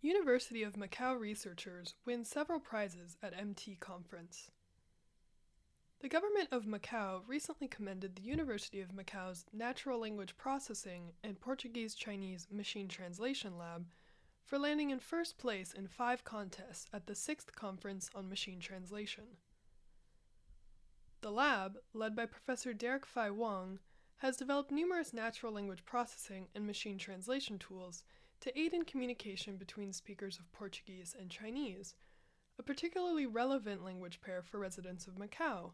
University of Macau researchers win several prizes at MT Conference. The government of Macau recently commended the University of Macau's Natural Language Processing and Portuguese Chinese Machine Translation Lab for landing in first place in five contests at the sixth Conference on Machine Translation. The lab, led by Professor Derek Fai Wong, has developed numerous natural language processing and machine translation tools to aid in communication between speakers of Portuguese and Chinese, a particularly relevant language pair for residents of Macau,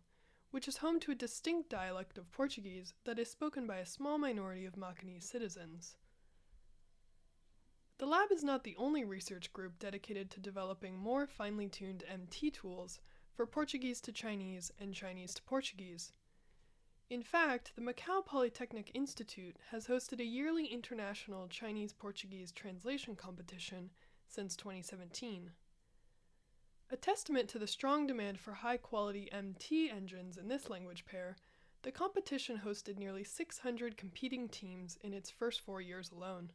which is home to a distinct dialect of Portuguese that is spoken by a small minority of Macanese citizens. The lab is not the only research group dedicated to developing more finely tuned MT tools for Portuguese to Chinese and Chinese to Portuguese. In fact, the Macau Polytechnic Institute has hosted a yearly international Chinese Portuguese translation competition since 2017. A testament to the strong demand for high quality MT engines in this language pair, the competition hosted nearly 600 competing teams in its first four years alone.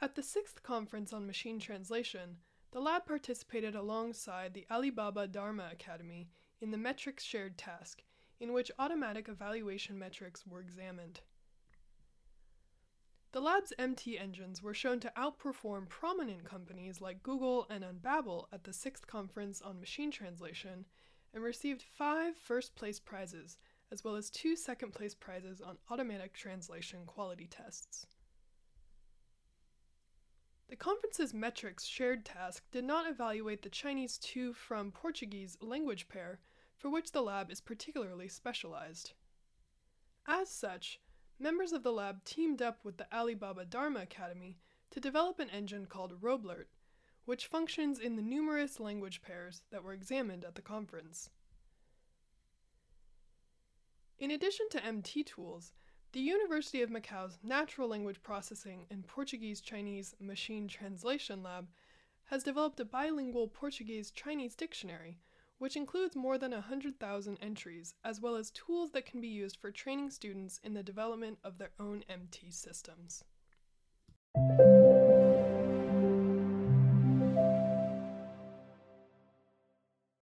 At the sixth conference on machine translation, the lab participated alongside the Alibaba DAMO Academy in the Metrics Shared Task, in which automatic evaluation metrics were examined. The lab's MT engines were shown to outperform prominent companies like Google and Unbabel at the sixth conference on machine translation and received five first place prizes, as well as two second place prizes on automatic translation quality tests. The conference's metrics shared task did not evaluate the Chinese to from Portuguese language pair, for which the lab is particularly specialized. As such, members of the lab teamed up with the Alibaba DAMO Academy to develop an engine called RoBLEURT, which functions in the numerous language pairs that were examined at the conference. In addition to MT tools, the University of Macau's Natural Language Processing and Portuguese Chinese Machine Translation Lab has developed a bilingual Portuguese Chinese dictionary, which includes more than 100,000 entries, as well as tools that can be used for training students in the development of their own MT systems.